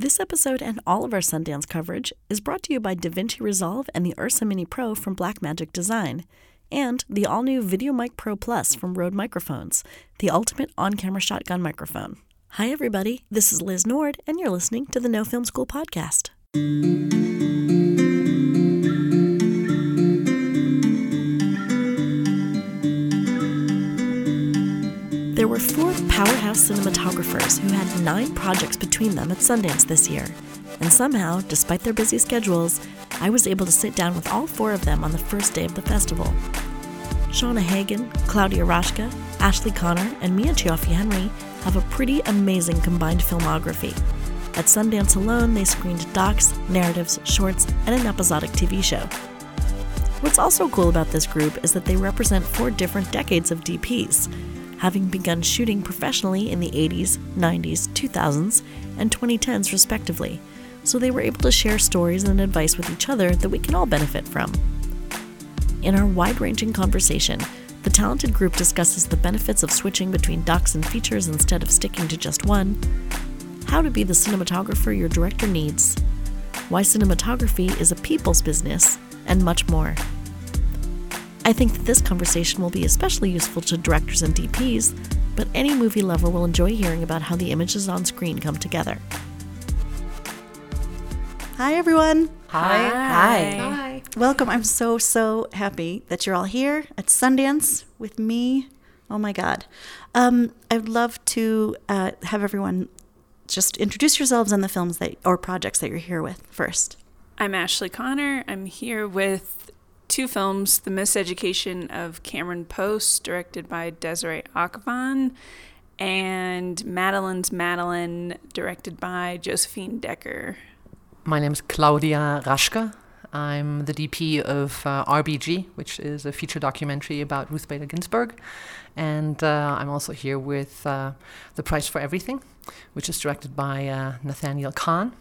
This episode and all of our Sundance coverage is brought to you by DaVinci Resolve and the Ursa Mini Pro from Blackmagic Design, and the all new VideoMic Pro Plus from Rode Microphones, the ultimate on camera shotgun microphone. Hi, everybody. This is Liz Nord, and you're listening to the No Film School podcast. Powerhouse cinematographers who had nine projects between them at Sundance this year. And somehow, despite their busy schedules, I was able to sit down with all four of them on the first day of the festival. Shana Hagan, Claudia Raschke, Ashley Connor, and Mia Cioffi Henry have a pretty amazing combined filmography. At Sundance alone, they screened docs, narratives, shorts, and an episodic TV show. What's also cool about this group is that they represent four different decades of DPs, having begun shooting professionally in the 80s, 90s, 2000s, and 2010s, respectively, so they were able to share stories and advice with each other that we can all benefit from. In our wide ranging conversation, the talented group discusses the benefits of switching between docs and features instead of sticking to just one, how to be the cinematographer your director needs, why cinematography is a people's business, and much more. I think that this conversation will be especially useful to directors and DPs, but any movie lover will enjoy hearing about how the images on screen come together. Hi, everyone. Hi. Hi. Hi. Welcome. I'm so, so happy that you're all here at Sundance with me. Oh my God. Um, I'd love to uh, have everyone just introduce yourselves and the films that or projects that you're here with first. I'm Ashley Connor. I'm here with two films The Miseducation of Cameron Post, directed by Desiree Akhavan, and Madeline's Madeline, directed by Josephine Decker. My name is Claudia Raschke. I'm the DP of uh, RBG, which is a feature documentary about Ruth Bader Ginsburg. And uh, I'm also here with uh, The Price for Everything, which is directed by uh, Nathaniel Kahn.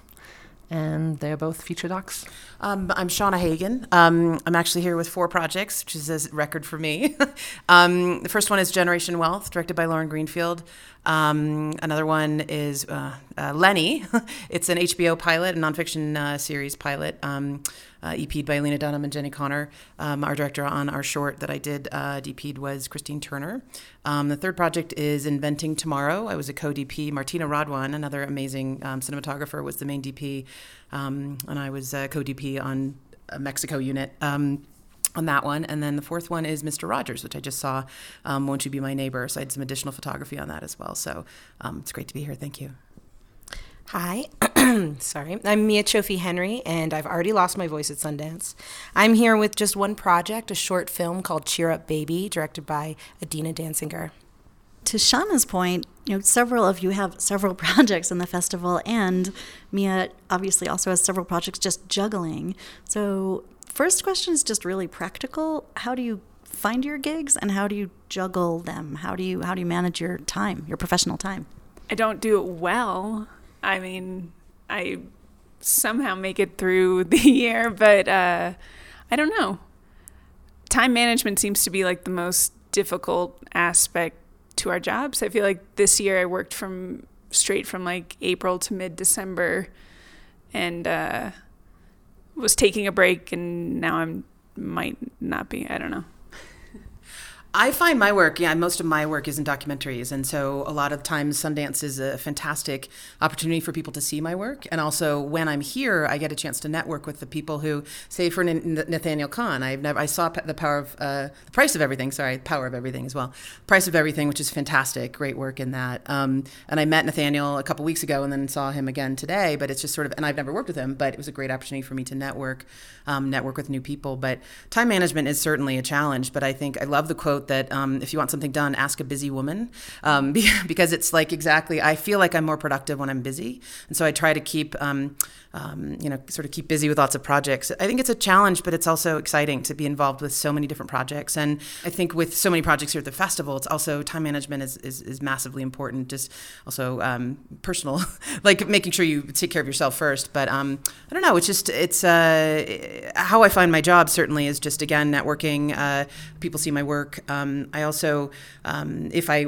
And they're both feature docs. Um, I'm Shana Hagan. Um, I'm actually here with four projects, which is a record for me. um, the first one is Generation Wealth, directed by Lauren Greenfield. Um, another one is uh, uh, Lenny. it's an HBO pilot, a nonfiction uh, series pilot, um, uh, EP'd by Lena Dunham and Jenni Konner. Um, our director on our short that I did uh, DP'd was Christine Turner. Um, the third project is Inventing Tomorrow. I was a co-DP. Martina Radwan, another amazing um, cinematographer, was the main DP, um, and I was uh, co-DP on a Mexico unit on that one. And then the fourth one is Mr. Rogers, which I just saw. Um, Won't You Be My Neighbor? So I had some additional photography on that as well. So um, it's great to be here. Thank you. Hi, sorry. I'm Mia Cioffi Henry, and I've already lost my voice at Sundance. I'm here with just one project, a short film called Cheer Up Baby, directed by Adinah Dancyger. To Shana's point, you know, several of you have several projects in the festival, and Mia obviously also has several projects just juggling. So, first question is just really practical. How do you find your gigs, and how do you juggle them? How do you how do you manage your time, your professional time? I don't do it well. I mean, I somehow make it through the year, but uh, I don't know. Time management seems to be like the most difficult aspect to our jobs. I feel like this year I worked from straight from like April to mid December and uh, was taking a break, and now I'm might not be. I don't know. I find my work, yeah, most of my work is in documentaries. And so a lot of times Sundance is a fantastic opportunity for people to see my work. And also when I'm here, I get a chance to network with the people who, say for Nathaniel Kahn, I've never, I saw the power of, uh, the price of everything, sorry, power of everything as well. Price of everything, which is fantastic, great work in that. Um, and I met Nathaniel a couple weeks ago and then saw him again today, but it's just sort of, and I've never worked with him, but it was a great opportunity for me to network, um, network with new people. But time management is certainly a challenge, but I think I love the quote that um, if you want something done, ask a busy woman, um, because it's like exactly. I feel like I'm more productive when I'm busy, and so I try to keep, um, you know, sort of keep busy with lots of projects. I think it's a challenge, but it's also exciting to be involved with so many different projects. And I think with so many projects here at the festival, it's also time management is is, is massively important. Just also um, personal, like making sure you take care of yourself first. But um, I don't know. It's just it's uh, how I find my job. Certainly is just again networking. Uh, people see my work. Um, I also, um, if I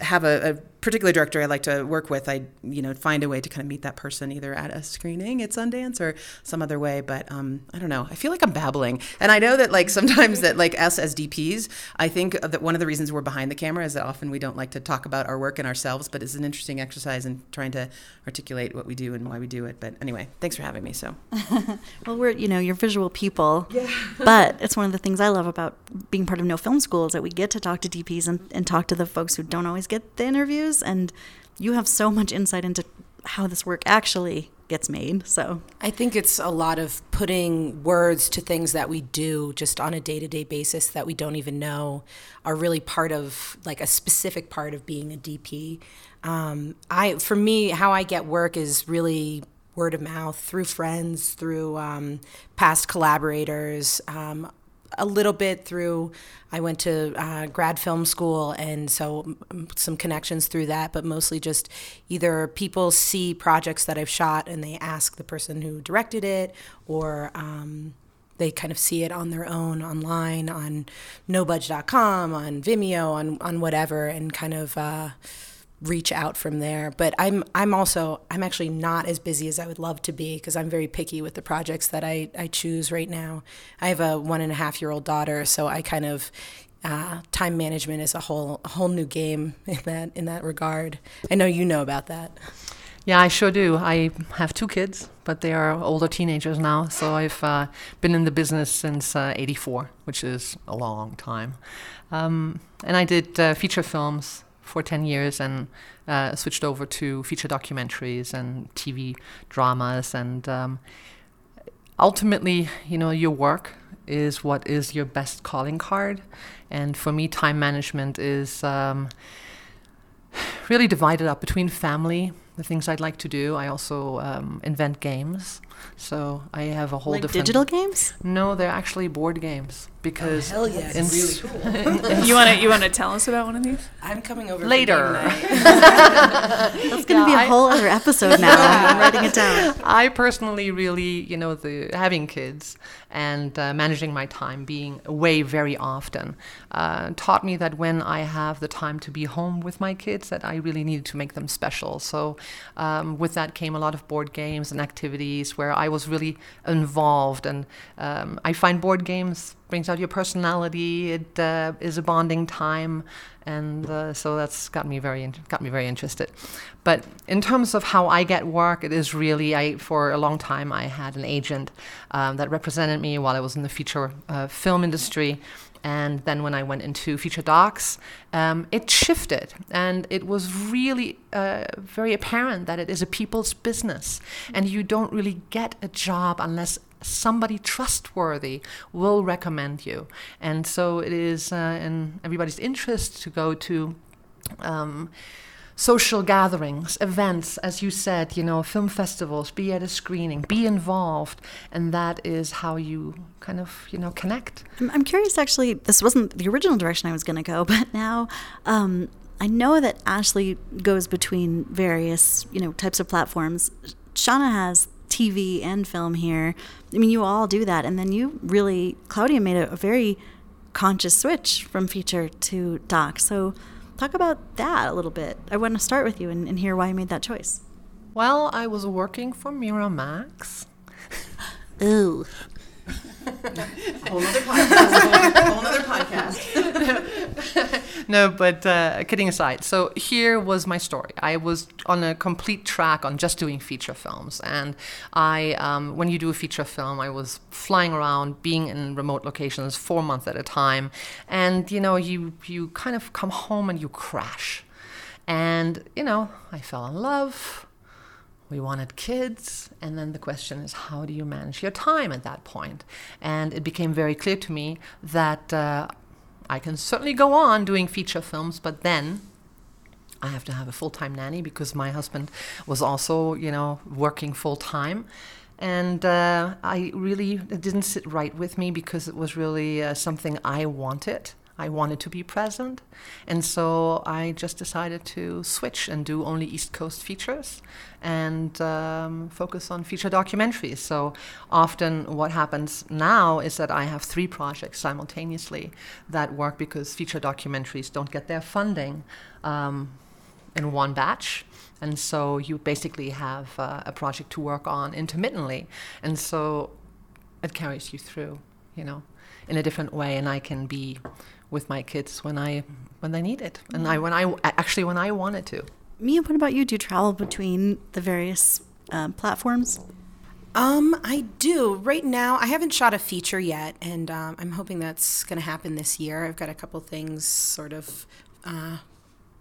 have a, a particular director I like to work with, I you know find a way to kind of meet that person either at a screening at Sundance or some other way. But um, I don't know. I feel like I'm babbling, and I know that like sometimes that like us as DPs, I think that one of the reasons we're behind the camera is that often we don't like to talk about our work and ourselves. But it's an interesting exercise in trying to articulate what we do and why we do it. But anyway, thanks for having me. So well, we're you know you're visual people, yeah. but it's one of the things I love about being part of No Film School is that we get to talk to DPs and, and talk to the folks who don't always get the interviews, and you have so much insight into how this work actually gets made. So I think it's a lot of putting words to things that we do just on a day to day basis that we don't even know are really part of like a specific part of being a DP. Um, I for me, how I get work is really word of mouth through friends, through um, past collaborators. Um, a little bit through I went to uh, grad film school, and so some connections through that, but mostly just either people see projects that I've shot and they ask the person who directed it, or um, they kind of see it on their own online on nobudge.com, on Vimeo, on, on whatever, and kind of. Uh, reach out from there. But I'm I'm also I'm actually not as busy as I would love to be because I'm very picky with the projects that I, I choose right now. I have a one and a half year old daughter, so I kind of uh, time management is a whole a whole new game in that in that regard. I know you know about that. Yeah, I sure do. I have two kids, but they are older teenagers now. So I've uh, been in the business since uh, '84, uh, which is a long time. Um, and I did uh, feature films for 10 years and uh, switched over to feature documentaries and TV dramas. And um, ultimately, you know, your work is what is your best calling card. And for me, time management is um, really divided up between family, the things I'd like to do. I also um, invent games. So I have a whole like different digital games. No, they're actually board games because oh, hell yeah, it's really cool. you want to you want to tell us about one of these? I'm coming over later. That's going to yeah, be a whole other episode now. I'm writing it down. I personally really, you know, the having kids and uh, managing my time, being away very often, uh, taught me that when I have the time to be home with my kids, that I really needed to make them special. So um, with that came a lot of board games and activities where I was really involved, and um, I find board games brings out your personality. It uh, is a bonding time, and uh, so that's got me very got me very interested. But in terms of how I get work, it is really I for a long time I had an agent um, that represented me while I was in the feature uh, film industry. And then when I went into feature docs, um, it shifted. And it was really uh, very apparent that it is a people's business. And you don't really get a job unless somebody trustworthy will recommend you. And so it is uh, in everybody's interest to go to. Um, social gatherings, events, as you said, you know, film festivals, be at a screening, be involved, and that is how you kind of, you know, connect. I'm, curious, actually, this wasn't the original direction I was going to go, but now um, I know that Ashley goes between various, you know, types of platforms. Shana has TV and film here. I mean, you all do that. And then you really, Claudia made a, a very conscious switch from feature to doc. So, talk about that a little bit. I want to start with you and, and hear why you made that choice. Well, I was working for Miramax. Ooh. whole other podcast. whole other podcast. no, but uh, kidding aside. So here was my story. I was on a complete track on just doing feature films, and I, um, when you do a feature film, I was flying around, being in remote locations four months at a time, and you know, you you kind of come home and you crash, and you know, I fell in love we wanted kids and then the question is how do you manage your time at that point? And it became very clear to me that uh, i can certainly go on doing feature films but then i have to have a full-time nanny because my husband was also you know working full-time. And uh, i really it didn't sit right with me because it was really uh, something i wanted I wanted to be present. And so I just decided to switch and do only East Coast features and um, focus on feature documentaries. So often what happens now is that I have three projects simultaneously that work because feature documentaries don't get their funding. Um, in one batch. And so you basically have uh, a project to work on intermittently. And so it carries you through, you know, in a different way. And I can be with my kids when I when they need it, and I when I actually when I wanted to. Mia, what about you? Do you travel between the various uh, platforms? Um, I do. Right now, I haven't shot a feature yet, and um, I'm hoping that's going to happen this year. I've got a couple things sort of uh,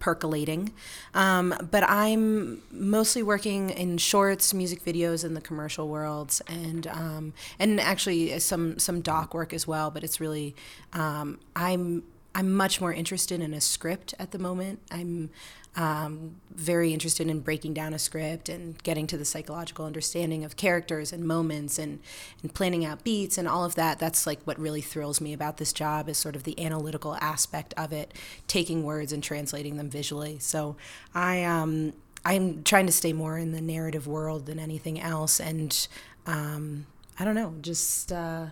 percolating. Um, but I'm mostly working in shorts, music videos, in the commercial worlds, and um, and actually some some doc work as well. But it's really um, I'm I'm much more interested in a script at the moment. I'm um, very interested in breaking down a script and getting to the psychological understanding of characters and moments and, and planning out beats and all of that. That's like what really thrills me about this job is sort of the analytical aspect of it, taking words and translating them visually. So I um, I'm trying to stay more in the narrative world than anything else, and um, I don't know, just. Uh,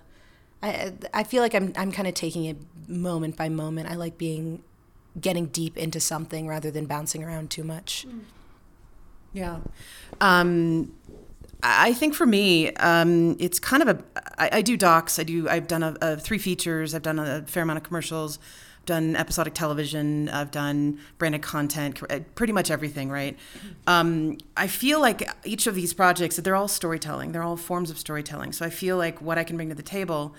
I, I feel like I'm I'm kind of taking it moment by moment. I like being getting deep into something rather than bouncing around too much. Yeah. Um, I think for me, um, it's kind of a. I, I do docs. I do. I've done a, a three features. I've done a fair amount of commercials. Done episodic television. I've done branded content. uh, Pretty much everything, right? Um, I feel like each of these projects, they're all storytelling. They're all forms of storytelling. So I feel like what I can bring to the table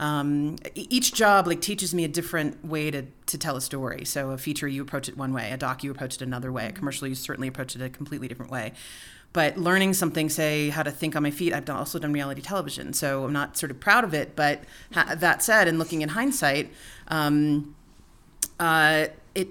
um, each job like teaches me a different way to, to tell a story. So a feature you approach it one way, a doc you approach it another way, a commercial you certainly approach it a completely different way. But learning something, say how to think on my feet, I've also done reality television, so I'm not sort of proud of it. But ha- that said, and looking in hindsight, um, uh, it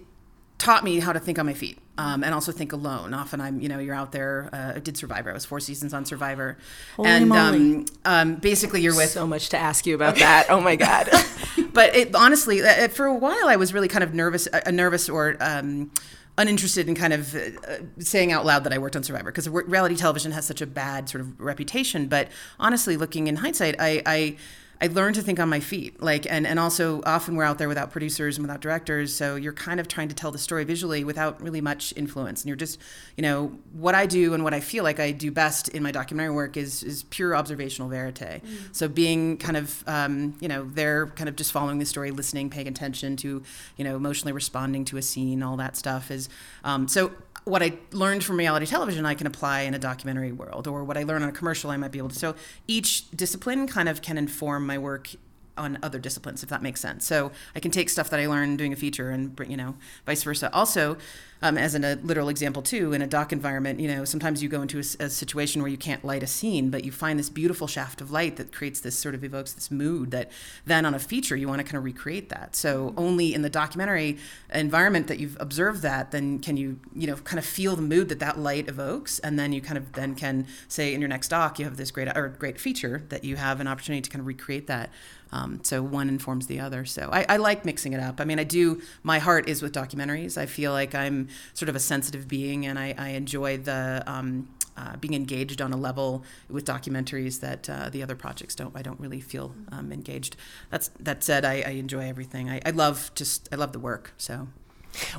taught me how to think on my feet. Um, and also think alone. Often I'm, you know, you're out there. Uh, I did Survivor. I was four seasons on Survivor, Holy and um, um, basically you're with So much to ask you about that. Oh my god. but it, honestly, uh, for a while, I was really kind of nervous, uh, nervous or um, uninterested in kind of uh, saying out loud that I worked on Survivor because reality television has such a bad sort of reputation. But honestly, looking in hindsight, I. I I learned to think on my feet, like, and, and also often we're out there without producers and without directors, so you're kind of trying to tell the story visually without really much influence, and you're just, you know, what I do and what I feel like I do best in my documentary work is is pure observational verite. So being kind of, um, you know, there, kind of just following the story, listening, paying attention to, you know, emotionally responding to a scene, all that stuff is, um, so what I learned from reality television, I can apply in a documentary world, or what I learn on a commercial, I might be able to. So each discipline kind of can inform my work on other disciplines, if that makes sense. So I can take stuff that I learned doing a feature and bring, you know, vice versa. Also, um, as in a literal example too, in a doc environment, you know, sometimes you go into a situation where you can't light a scene, but you find this beautiful shaft of light that creates this sort of evokes this mood that then on a feature you want to kind of recreate that. So only in the documentary environment that you've observed that, then can you, you know, kind of feel the mood that that light evokes, and then you kind of then can say in your next doc you have this great or great feature that you have an opportunity to kind of recreate that. Um, so one informs the other. So I, I like mixing it up. I mean, I do. My heart is with documentaries. I feel like I'm sort of a sensitive being, and I, I enjoy the um, uh, being engaged on a level with documentaries that uh, the other projects don't. I don't really feel um, engaged. That's that said, I, I enjoy everything. I, I love just I love the work. So.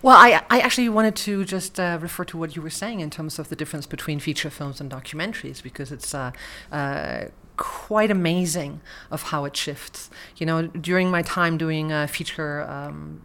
Well, I, I actually wanted to just uh, refer to what you were saying in terms of the difference between feature films and documentaries because it's uh, uh, quite amazing of how it shifts. You know, during my time doing feature um,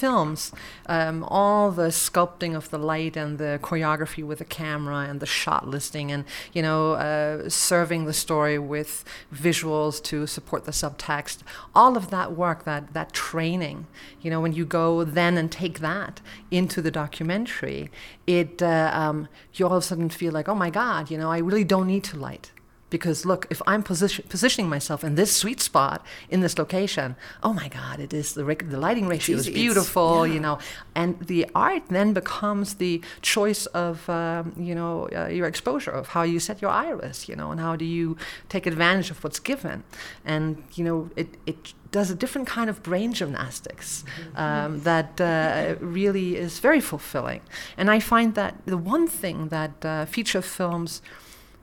films, um, all the sculpting of the light and the choreography with the camera and the shot listing and, you know, uh, serving the story with visuals to support the subtext, all of that work, that, that training, you know, when you go then and take that into the documentary, it, uh, um, you all of a sudden feel like, oh my God, you know, I really don't need to light because look if i'm position, positioning myself in this sweet spot in this location oh my god it is the, the lighting ratio is beautiful yeah. you know. And the art then becomes the choice of um, you know uh, your exposure of how you set your iris you know and how do you take advantage of what's given. And you know it, it does a different kind of brain gymnastics um, that uh, really is very fulfilling. And i find that the one thing that uh, feature films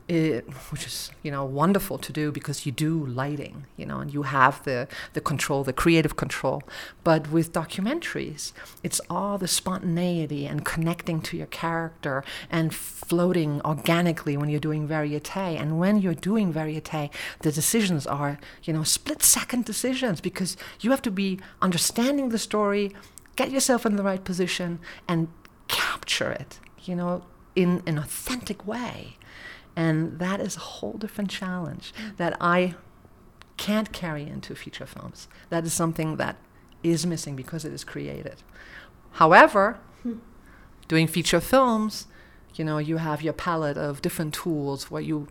it, which is you know wonderful to do because you do lighting, you know, and you have the the control, the creative control. But with documentaries, it's all the spontaneity and connecting to your character and floating organically when you're doing verite. And when you're doing verite, the decisions are you know split second decisions because you have to be understanding the story, get yourself in the right position, and capture it. You know, in an authentic way. And that is a whole different challenge that I can't carry into feature films. That is something that is missing because it is created. However, doing feature films, you know, you have your palette of different tools where you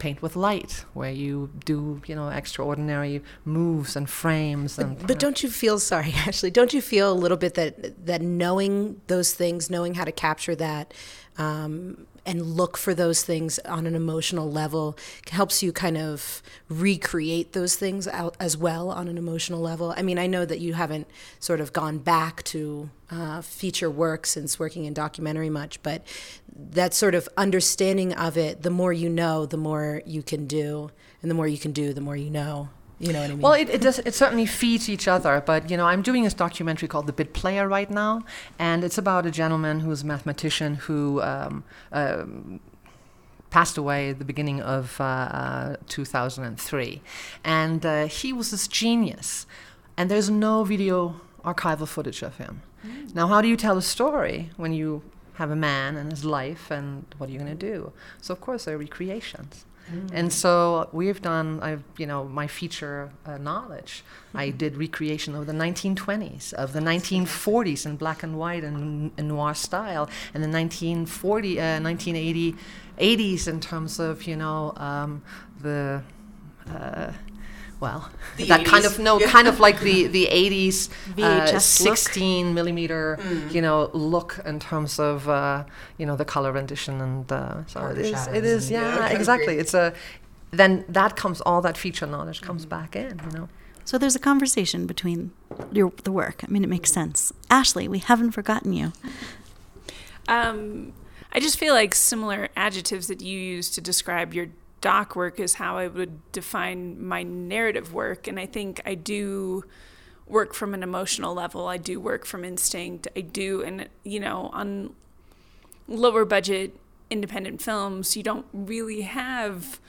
paint with light, where you do, you know, extraordinary moves and frames and But, but don't you feel sorry, Ashley? Don't you feel a little bit that that knowing those things, knowing how to capture that, um, and look for those things on an emotional level helps you kind of recreate those things out as well on an emotional level. I mean, I know that you haven't sort of gone back to uh, feature work since working in documentary much, but that sort of understanding of it, the more you know, the more you can do, and the more you can do, the more you know. You know what I mean? Well, it, it does. It certainly feeds each other. But you know, I'm doing this documentary called The Bit Player right now, and it's about a gentleman who's a mathematician who. Um, um, passed away at the beginning of uh, uh, 2003. And uh, he was this genius. And there's no video archival footage of him. Mm. Now, how do you tell a story when you have a man and his life and what are you going to do? So, of course, there are recreations. Mm. And so we've done, I've, you know, my feature uh, knowledge. Mm-hmm. I did recreation of the 1920s, of the 1940s in black and white and, and noir style, and the 1940, uh, 1980, 80s in terms of, you know, um, the. Uh, well, The that kind of no, kind of like the the 80s uh, VHS look. 16 millimeter, you know, look in terms of uh, you know the color rendition and uh, so it Darker is. It shadows is, and- yeah, Yeah, exactly. It's a then that comes all that feature knowledge comes back in, you know. So there's a conversation between your the work. I mean, it makes sense. Ashley, we haven't forgotten you. Um, I just feel like similar adjectives that you use to describe your doc work is how I would define my narrative work. And I think I do work from an emotional level. I do work from instinct. I do, and you know, on lower budget independent films, you don't really have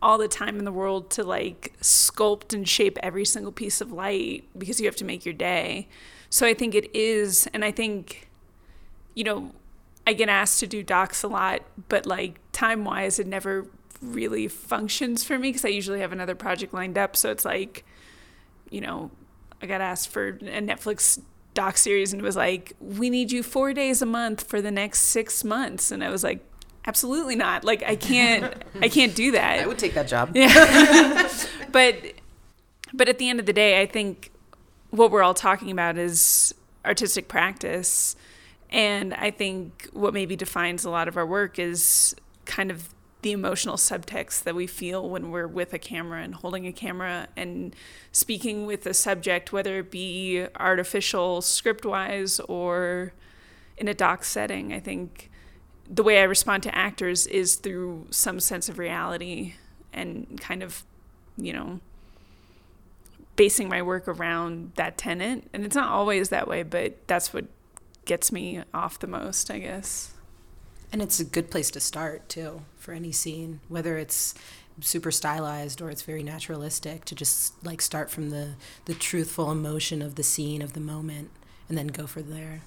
all the time in the world to like sculpt and shape every single piece of light because you have to make your day. So I think it is, and I think, you know, I get asked to do docs a lot, but like time wise, it never really functions for me because I usually have another project lined up. So it's like, you know, I got asked for a Netflix doc series and it was like, we need you four days a month for the next six months. And I was like, absolutely not. Like, I can't, I can't do that. I would take that job. Yeah. but but at the end of the day, I think what we're all talking about is artistic practice. And I think what maybe defines a lot of our work is kind of the emotional subtext that we feel when we're with a camera and holding a camera and speaking with a subject, whether it be artificial script wise or in a doc setting. I think the way I respond to actors is through some sense of reality and kind of, you know, basing my work around that tenant. And it's not always that way, but that's what gets me off the most, I guess. And it's a good place to start too for any scene, whether it's super stylized or it's very naturalistic. To just like start from the the truthful emotion of the scene of the moment, and then go from there.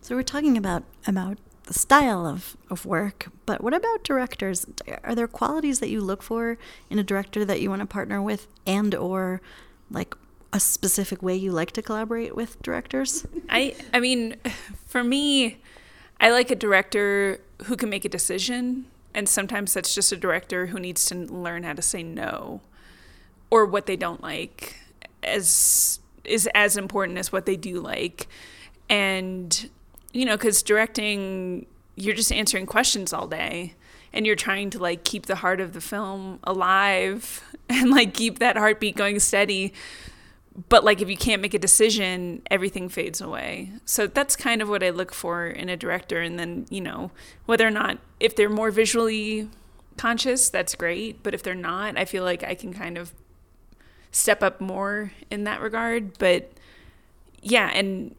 So we're talking about about the style of, of work, but what about directors? Are there qualities that you look for in a director that you want to partner with and or like a specific way you like to collaborate with directors? I I mean, for me, I like a director who can make a decision, and sometimes that's just a director who needs to learn how to say no, or what they don't like, as is as important as what they do like, and you know, because directing, you're just answering questions all day. And you're trying to like keep the heart of the film alive and like keep that heartbeat going steady but like if you can't make a decision, everything fades away. So that's kind of what I look for in a director. And then, you know, whether or not, if they're more visually conscious, that's great. But if they're not, I feel like I can kind of step up more in that regard. But yeah, and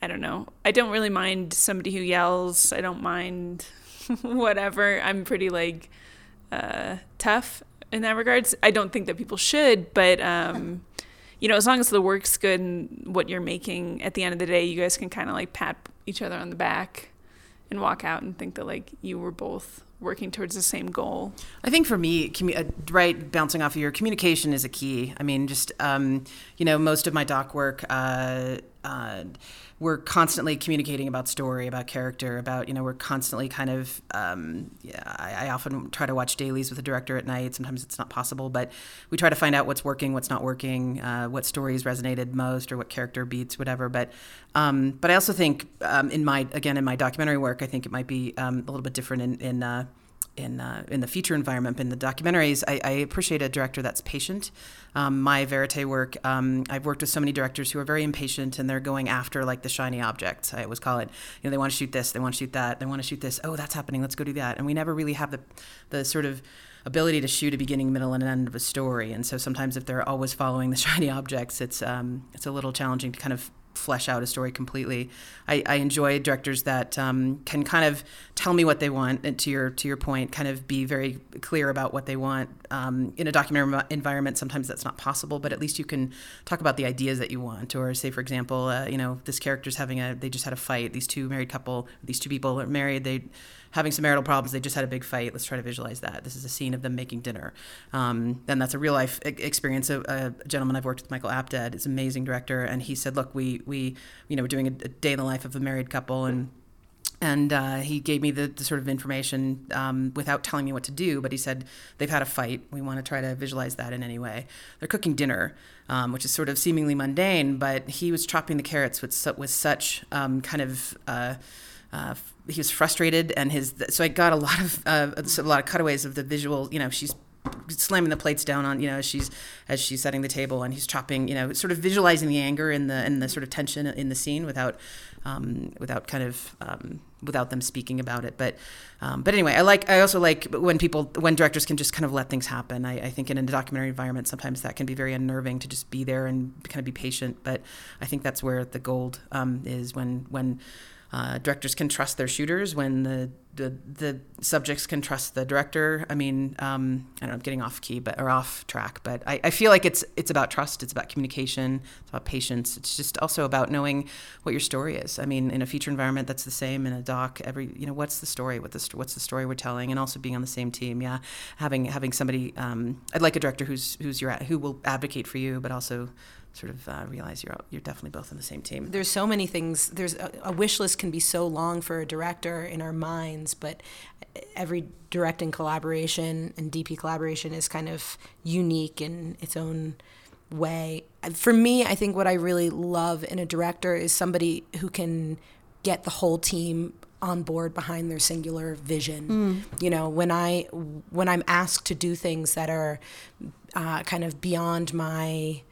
I don't know. I don't really mind somebody who yells. I don't mind whatever. I'm pretty like uh, tough in that regards. I don't think that people should, but um, you know, as long as the work's good and what you're making, at the end of the day, you guys can kind of like pat each other on the back and walk out and think that like you were both working towards the same goal. I think for me, commu- uh, right, bouncing off of your communication is a key. I mean, just um, you know, most of my doc work. Uh, uh, we're constantly communicating about story, about character, about you know we're constantly kind of um, yeah. I, I, often try to watch dailies with the director at night. Sometimes it's not possible, but we try to find out what's working, what's not working, uh, what stories resonated most, or what character beats, whatever. But um, but I also think um, in my again in my documentary work, I think it might be um, a little bit different in in uh, in uh, in the feature environment, in the documentaries, I, I appreciate a director that's patient. Um, my verite work, um, I've worked with so many directors who are very impatient and they're going after like the shiny objects. I always call it. You know, they want to shoot this, they want to shoot that, they want to shoot this. Oh, that's happening. Let's go do that. And we never really have the the sort of ability to shoot a beginning, middle, and an end of a story. And so sometimes if they're always following the shiny objects, it's um, it's a little challenging to kind of flesh out a story completely. I, I enjoy directors that um, can kind of tell me what they want, and to your to your point, kind of be very clear about what they want. Um, in a documentary environment, sometimes that's not possible, but at least you can talk about the ideas that you want. Or say, for example, uh, you know, this character's having a they just had a fight. These two married couple, these two people are married. They having some marital problems. They just had a big fight. Let's try to visualize that. This is a scene of them making dinner. Um, and that's a real life experience. A, a, gentleman I've worked with, Michael Apted, is an amazing director, and he said, "Look, we we you know we're doing a, a day in the life of a married couple, and." and uh, he gave me the, the sort of information um, without telling me what to do. But he said they've had a fight. We want to try to visualize that in any way. They're cooking dinner, um, which is sort of seemingly mundane, but he was chopping the carrots with with such um, kind of uh, uh, he was frustrated, and his so I got a lot of uh, a lot of cutaways of the visual. You know, she's slamming the plates down on you know as she's as she's setting the table and he's chopping you know sort of visualizing the anger and the and the sort of tension in the scene without um, without kind of um, without them speaking about it but um, but anyway I like I also like when people when directors can just kind of let things happen I, I think in a documentary environment sometimes that can be very unnerving to just be there and kind of be patient but I think that's where the gold um, is when when uh, directors can trust their shooters when the, the, the subjects can trust the director. I mean, um, I don't know, I'm getting off key, but or off track, but I, I feel like it's it's about trust. It's about communication. It's about patience. It's just also about knowing what your story is. I mean, in a feature environment, that's the same. In a doc, every you know, what's the story? What the what's the story we're telling? And also being on the same team. Yeah, having having somebody. Um, I'd like a director who's who's your who will advocate for you, but also sort of uh, realize you're you're definitely both on the same team. There's so many things. There's a, a, wish list can be so long for a director in our minds, but every directing collaboration and DP collaboration is kind of unique in its own way. For me, I think what I really love in a director is somebody who can get the whole team on board behind their singular vision. Mm. You know, when I when I'm asked to do things that are uh, kind of beyond my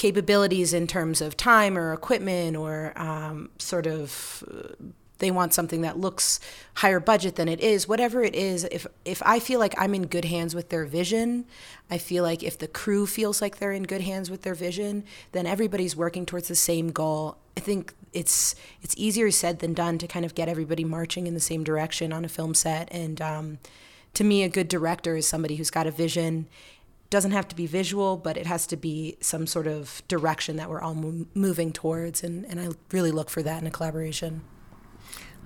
capabilities in terms of time or equipment or um, sort of uh, they want something that looks higher budget than it is. Whatever it is if if i feel like i'm in good hands with their vision i feel like if the crew feels like they're in good hands with their vision then everybody's working towards the same goal. I think it's it's easier said than done to kind of get everybody marching in the same direction on a film set. And um, to me a good director is somebody who's got a vision doesn't have to be visual, but it has to be some sort of direction that we're all mo- moving towards. And, and I really look for that in a collaboration.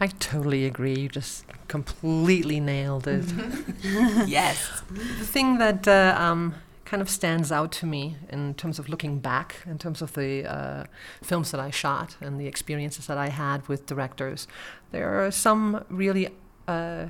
I totally agree. You just completely nailed it. yes. The thing that uh, um, kind of stands out to me in terms of looking back, in terms of the uh, films that I shot and the experiences that I had with directors, there are some really. Uh,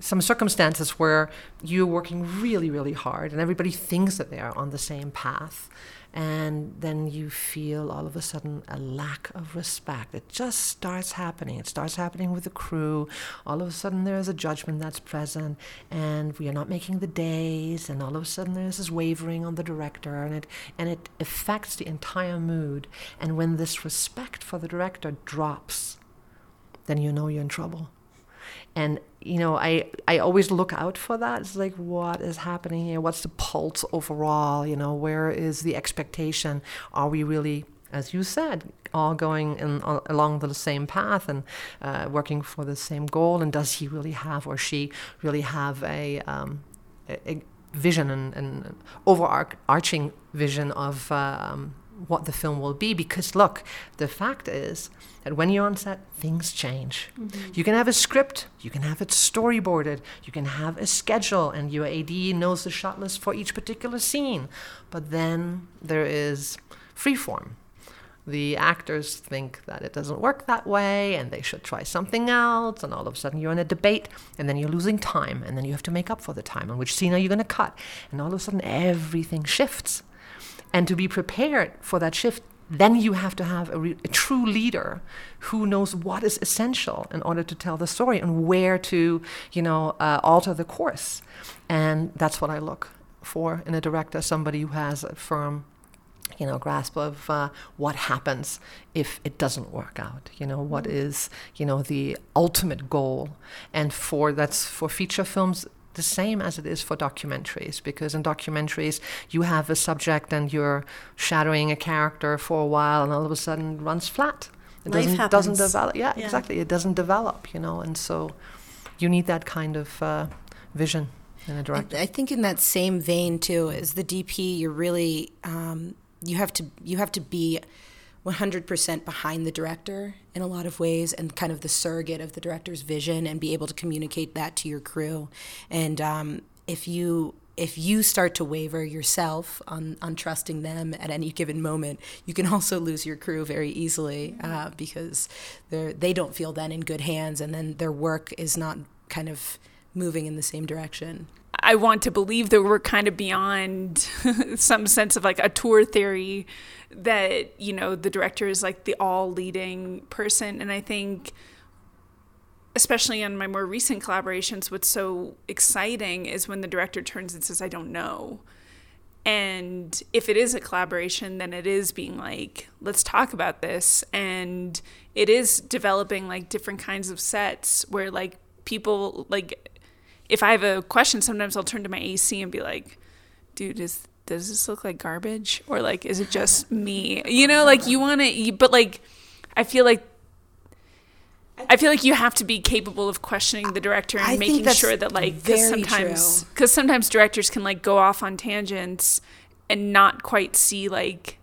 some circumstances where you're working really, really hard and everybody thinks that they are on the same path. And then you feel all of a sudden a lack of respect. It just starts happening. It starts happening with the crew. All of a sudden, there is a judgment that's present, and we are not making the days. And all of a sudden, there's this wavering on the director, and it and it affects the entire mood. And when this respect for the director drops, then you know you're in trouble and you know i i always look out for that. It's like what is happening here? What's the pulse overall? You know where is the expectation? Are we really as you said all going in, uh, along the same path and uh, working for the same goal? And does he really have or she really have a, um, a, a vision and, and overarching vision of um, what the film will be because look the fact is that when you're on set things change. Mm-hmm. you can have a script you can have it storyboarded you can have a schedule and your ad knows the shot list for each particular scene. But then there is freeform. The actors think that it doesn't work that way and they should try something else and all of a sudden you're in a debate and then you're losing time and then you have to make up for the time and which scene are you going to cut. And all of a sudden everything shifts and to be prepared for that shift, then you have to have a, re- a, true leader who knows what is essential in order to tell the story and where to, you know, uh, alter the course. And that's what I look for in a director, somebody who has a firm you know grasp of uh, what happens if it doesn't work out you know what is you know the ultimate goal and for that's for feature films the same as it is for documentaries because in documentaries you have a subject and you're shadowing a character for a while and all of a sudden runs flat it Life doesn't happens. doesn't develop yeah, Yeah. exactly it doesn't develop you know and so you need that kind of uh, vision in a director I, I think in that same vein too, as the DP, you're really um, you have to you have to be 100% behind the director in a lot of ways and kind of the surrogate of the director's vision and be able to communicate that to your crew and um, if you if you start to waver yourself on, on trusting them at any given moment, you can also lose your crew very easily uh, because they're, they don't feel then in good hands, and then their work is not kind of moving in the same direction. I want to believe that we're kind of beyond some sense of like auteur theory that, you know, the director is like the all leading person. And I think, especially on my more recent collaborations, what's so exciting is when the director turns and says, I don't know. And if it is a collaboration, then it is being like, let's talk about this. And it is developing like different kinds of sets where like people like if I have a question, sometimes I'll turn to my AC and be like, dude, is does this look like garbage? Or like, is it just me? You know, like you want to, but like, I feel like. I feel like you have to be capable of questioning the director and I making sure that like because sometimes because sometimes directors can like go off on tangents and not quite see like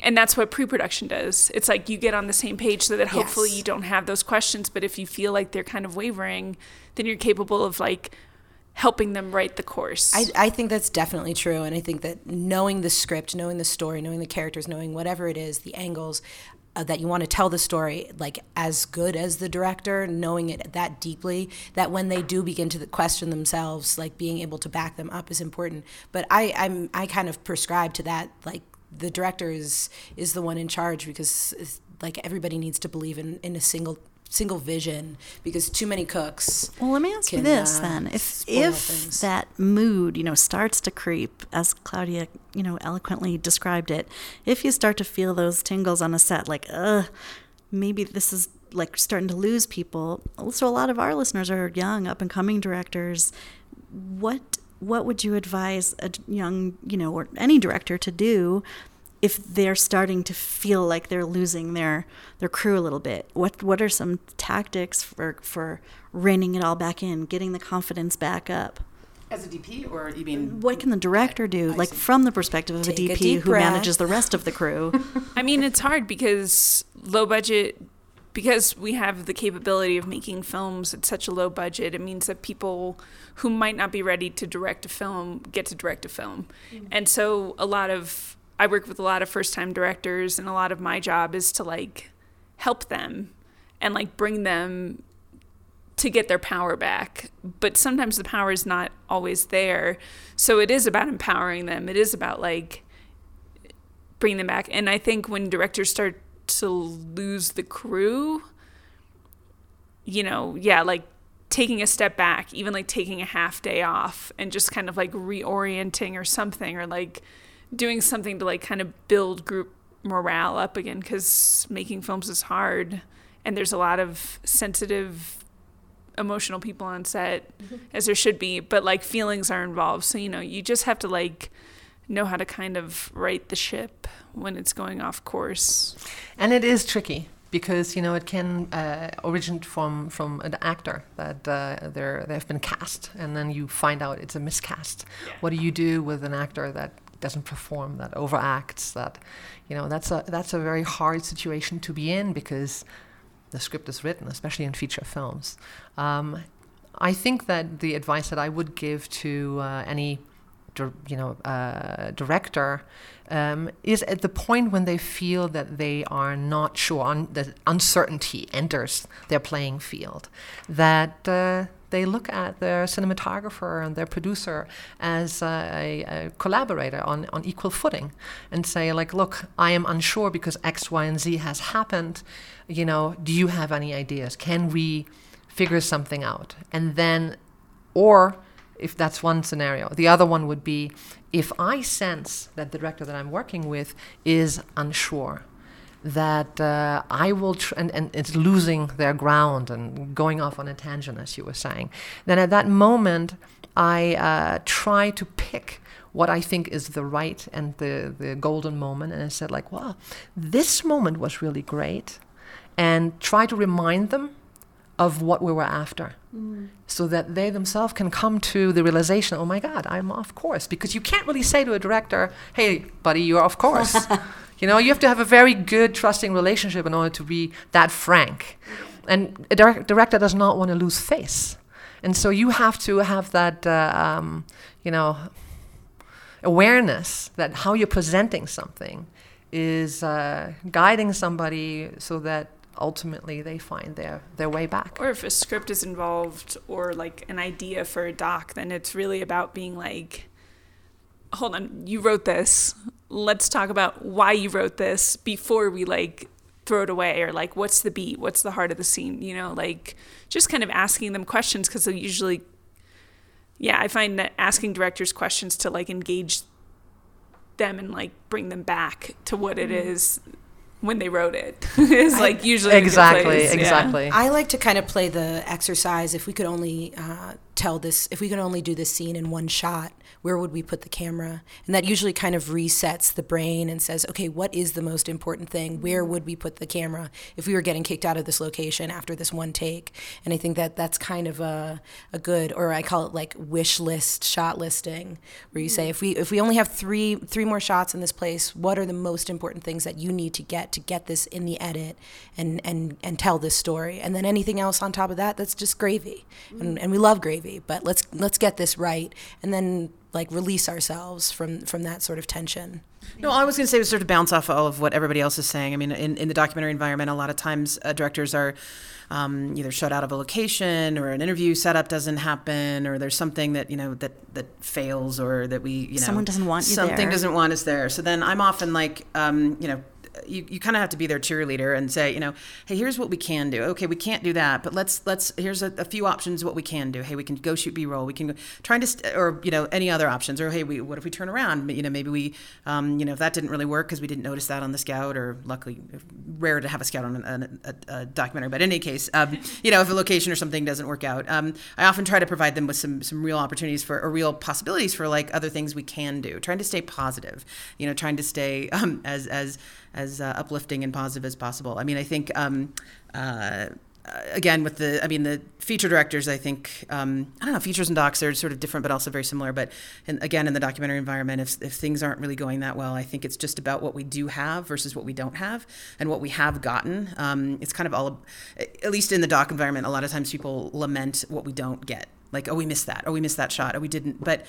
and that's what pre-production does it's like you get on the same page so that hopefully Yes. you don't have those questions but if you feel like they're kind of wavering then you're capable of like helping them right the course I, I think that's definitely true. And I think that knowing the script, knowing the story, knowing the characters, knowing whatever it is, the angles uh, that you want to tell the story, like as good as the director, knowing it that deeply, that when they do begin to question themselves, like being able to back them up is important. But I, I'm, I kind of prescribe to that, like the director is, is the one in charge because like everybody needs to believe in, in a single single vision because too many cooks Well, let me ask you this uh, then: if if things. that mood, you know, starts to creep, as Claudia, you know, eloquently described it, if you start to feel those tingles on a set, like, ugh, maybe this is like starting to lose people. So a lot of our listeners are young, up and coming directors. What what would you advise a young, you know, or any director to do? if they're starting to feel like they're losing their their crew a little bit what what are some tactics for for reining it all back in getting the confidence back up As a DP, or you mean mm, what can the director do I like see. from the perspective of Take a a dp deep who breath. manages the rest of the crew I mean, it's hard because low budget, because we have the capability of making films at such a low budget, it means that people who might not be ready to direct a film get to direct a film. Mm-hmm. And so a lot of, I work with a lot of first time directors, and a lot of my job is to like help them and like bring them to get their power back. But sometimes the power is not always there. So it is about empowering them. It is about like bringing them back. And I think when directors start to lose the crew, you know, yeah, like taking a step back, even like taking a half day off and just kind of like reorienting or something, or like doing something to like kind of build group morale up again because making films is hard and there's a lot of sensitive emotional people on set mm-hmm. as there should be but like feelings are involved. So you know you just have to like know how to kind of right the ship when it's going off course And it is tricky because you know it can uh, originate from from an actor that uh, they're they've been cast, and then you find out it's a miscast. What do you do with an actor that doesn't perform, that overacts? That you know that's a that's a very hard situation to be in because the script is written, especially in feature films. Um, I think that the advice that I would give to uh, any you know uh, director um, is at the point when they feel that they are not sure, un- that uncertainty enters their playing field, that uh, they look at their cinematographer and their producer as a, a collaborator on, on equal footing and say like look i am unsure because x y and z has happened. You know do you have any ideas? Can we figure something out? And then or if that's one scenario. The other one would be if I sense that the director that I'm working with is unsure, that uh, I will, tr- and, and it's losing their ground and going off on a tangent, as you were saying, then at that moment, I uh, try to pick what I think is the right and the, the golden moment. And I said, like, wow, this moment was really great. And try to remind them of what we were after. So that they themselves can come to the realization oh my god i'm off course. Because you can't really say to a director hey buddy you're off course. You know you have to have a very good trusting relationship in order to be that frank. And a direct- director does not want to lose face. And so you have to have that uh, um, you know awareness that how you're presenting something is uh, guiding somebody so that ultimately they find their, their way back. or if a script is involved or like an idea for a doc then it's really about being like hold on you wrote this. Let's talk about why you wrote this before we like throw it away or like what's the beat? What's the heart of the scene? You know like just kind of asking them questions because they usually yeah i find that asking directors questions to like engage them and like bring them back to what it mm-hmm. is when they wrote it. it is like usually a exactly, place, yeah. exactly. I like to kind of play the exercise. If we could only uh, tell this, if we could only do this scene in one shot, where would we put the camera? And that usually kind of resets the brain and says, okay, what is the most important thing? Where would we put the camera if we were getting kicked out of this location after this one take? And I think that that's kind of a, a good, or I call it like wish list shot listing, where you say, if we if we only have three three more shots in this place, what are the most important things that you need to get to get this in the edit and and and tell this story? And then anything else on top of that, that's just gravy, and, and we love gravy, but let's let's get this right, and then like release ourselves from from that sort of tension. No, I was going to say was sort of bounce off all of what everybody else is saying. I mean, in, in the documentary environment, a lot of times uh, directors are um, either shut out of a location or an interview setup doesn't happen or there's something that, you know, that, that fails or that we, you know, Someone doesn't want you something there. doesn't want us there. So then I'm often like, um, you know, you, you kind of have to be their cheerleader and say, you know, hey, here's what we can do. Okay, we can't do that, but let's let's here's a, a few options what we can do. Hey, we can go shoot B-roll. We can go, trying to st- or you know any other options. Or hey, we what if we turn around? You know, maybe we um, you know if that didn't really work because we didn't notice that on the scout, or luckily rare to have a scout on a, a documentary. But in any case, um, you know if a location or something doesn't work out, um, I often try to provide them with some some real opportunities for or real possibilities for like other things we can do. Trying to stay positive. You know, trying to stay um, as as as uh, uplifting and positive as possible. I mean, I think um, uh, again with the, I mean, the feature directors. I think um, I don't know, features and docs are sort of different, but also very similar. But in, again, in the documentary environment, if if things aren't really going that well, I think it's just about what we do have versus what we don't have, and what we have gotten. Um, it's kind of all, at least in the doc environment, a lot of times people lament what we don't get like oh we missed that. Oh we missed that shot. Oh we didn't. But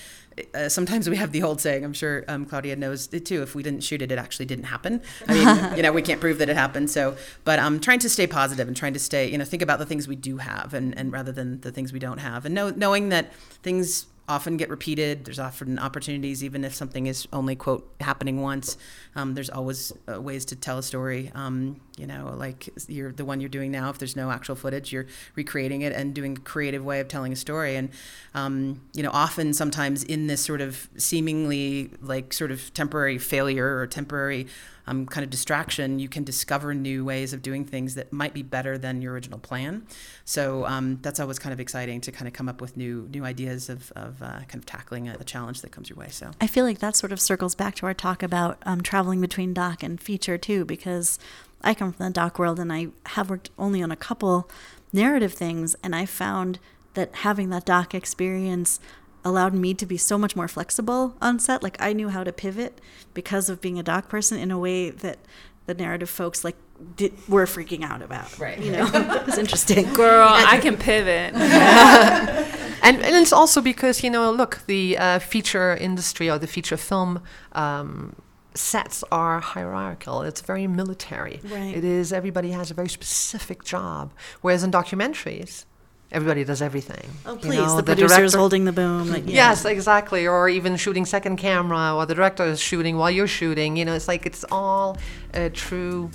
uh, sometimes we have the old saying i'm sure um, claudia knows it too if we didn't shoot it it actually didn't happen. I mean you know we can't prove that it happened. So but i'm um, trying to stay positive and trying to stay you know think about the things we do have and, and rather than the things we don't have. And know, knowing that things often get repeated. There's often opportunities, even if something is only quote happening once. Um, there's always uh, ways to tell a story. Um, you know, like you're the one you're doing now. If there's no actual footage, you're recreating it and doing a creative way of telling a story. And um, you know, often sometimes in this sort of seemingly like sort of temporary failure or temporary um, kind of distraction, you can discover new ways of doing things that might be better than your original plan. So um, that's always kind of exciting to kind of come up with new new ideas of, of uh, kind of tackling a, a, challenge that comes your way. So I feel like that sort of circles back to our talk about um, traveling between doc and feature too, because I come from the doc world and I have worked only on a couple narrative things, and I found that having that doc experience allowed me to be so much more flexible on set. Like I knew how to pivot because of being a doc person in a way that the narrative folks like did, were freaking out about. Right. You know, it's interesting. Girl, I can pivot. and, and it's also because you know, look, the uh, feature industry or the feature film. Um, sets are hierarchical. It's very military. Right. It is everybody has a very specific job. Whereas in documentaries, everybody does everything. Oh, please, know, the, the producer's director, holding the boom. Like, yeah. Yes, exactly. Or even shooting second camera, or the director is shooting while you're shooting. You know, it's like it's all a true,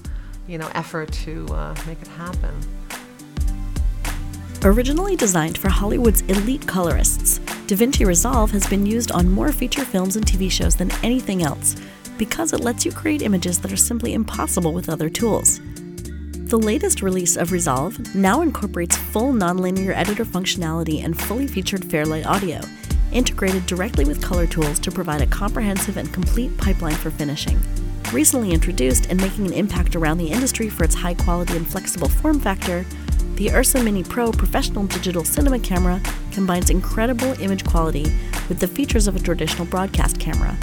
you know, effort to uh, make it happen. Originally designed for Hollywood's elite colorists, DaVinci Resolve has been used on more feature films and TV shows than anything else because it lets you create images that are simply impossible with other tools. The latest release of Resolve now incorporates full nonlinear editor functionality and fully featured Fairlight audio, integrated directly with color tools to provide a comprehensive and complete pipeline for finishing. Recently introduced and making an impact around the industry for its high quality and flexible form factor, the Ursa Mini Pro professional digital cinema camera combines incredible image quality with the features of a traditional broadcast camera.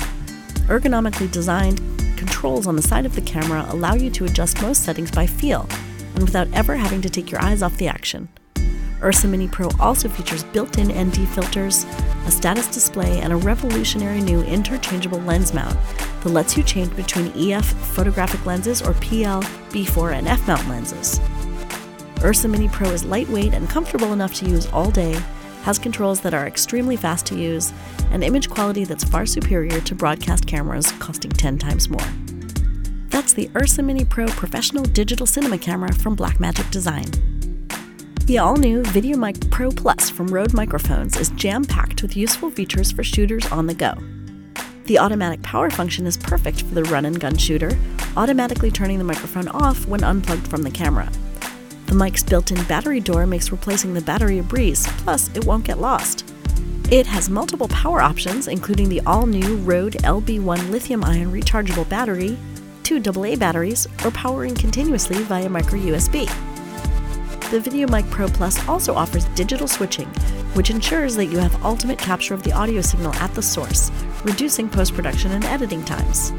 Ergonomically designed, controls on the side of the camera allow you to adjust most settings by feel and without ever having to take your eyes off the action. Ursa Mini Pro also features built in ND filters, a status display, and a revolutionary new interchangeable lens mount that lets you change between EF photographic lenses or PL, B4, and F mount lenses. Ursa Mini Pro is lightweight and comfortable enough to use all day, has controls that are extremely fast to use, and image quality that's far superior to broadcast cameras costing 10 times more. That's the Ursa Mini Pro professional digital cinema camera from Blackmagic Design. The all new VideoMic Pro Plus from Rode Microphones is jam packed with useful features for shooters on the go. The automatic power function is perfect for the run and gun shooter, automatically turning the microphone off when unplugged from the camera. The mic's built in battery door makes replacing the battery a breeze, plus, it won't get lost. It has multiple power options, including the all new Rode LB1 lithium ion rechargeable battery, two AA batteries, or powering continuously via micro USB. The VideoMic Pro Plus also offers digital switching, which ensures that you have ultimate capture of the audio signal at the source, reducing post production and editing times.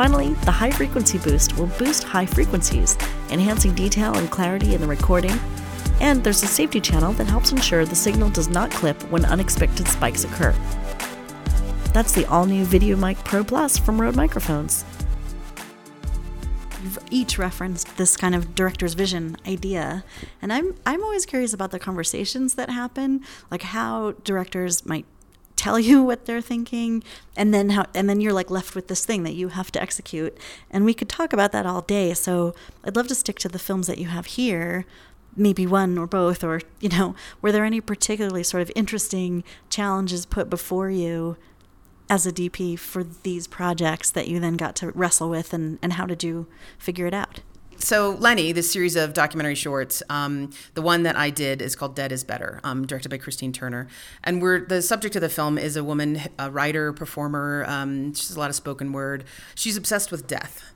Finally, the high frequency boost will boost high frequencies, enhancing detail and clarity in the recording and there's a safety channel that helps ensure the signal does not clip when unexpected spikes occur. That's the all new VideoMic Pro Plus from Rode Microphones. You've each referenced this kind of director's vision idea, and I'm I'm always curious about the conversations that happen, like how directors might tell you what they're thinking and then how and then you're like left with this thing that you have to execute. And we could talk about that all day so i'd love to stick to the films that you have here maybe one or both or you know were there any particularly sort of interesting challenges put before you as a dp for these projects that you then got to wrestle with and, and how did you figure it out so lenny this series of documentary shorts um, the one that i did is called dead is better um, directed by christine turner. And we're the subject of the film is a woman a writer performer um, she has a lot of spoken word. She's obsessed with death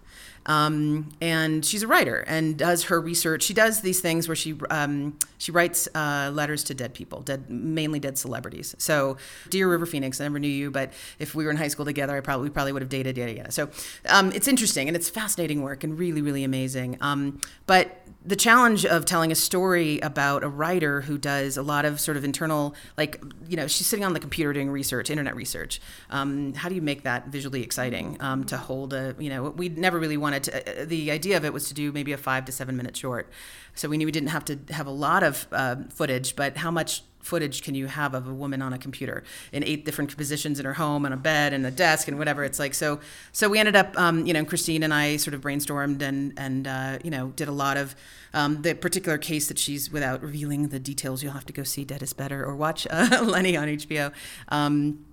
Um, and she's a writer and does her research. She does these things where she um, she writes uh, letters to dead people, dead mainly dead celebrities. So, dear River Phoenix, I never knew you, but if we were in high school together, I probably probably would have dated yada yada. So, um, it's interesting and it's fascinating work and really really amazing. Um, but the challenge of telling a story about a writer who does a lot of sort of internal, like, you know, she's sitting on the computer doing research, internet research. Um, how do you make that visually exciting um, to hold a, you know, we never really wanted to, uh, the idea of it was to do maybe a five to seven minute short. So we knew we didn't have to have a lot of uh, footage, but how much footage can you have of a woman on a computer in eight different positions in her home, on a bed, and a desk, and whatever it's like. So, so we ended up, um, you know, Christine and I sort of brainstormed and and uh, you know did a lot of um, the particular case that she's without revealing the details. You'll have to go see Dead is Better or watch uh, Lenny on HBO. Um,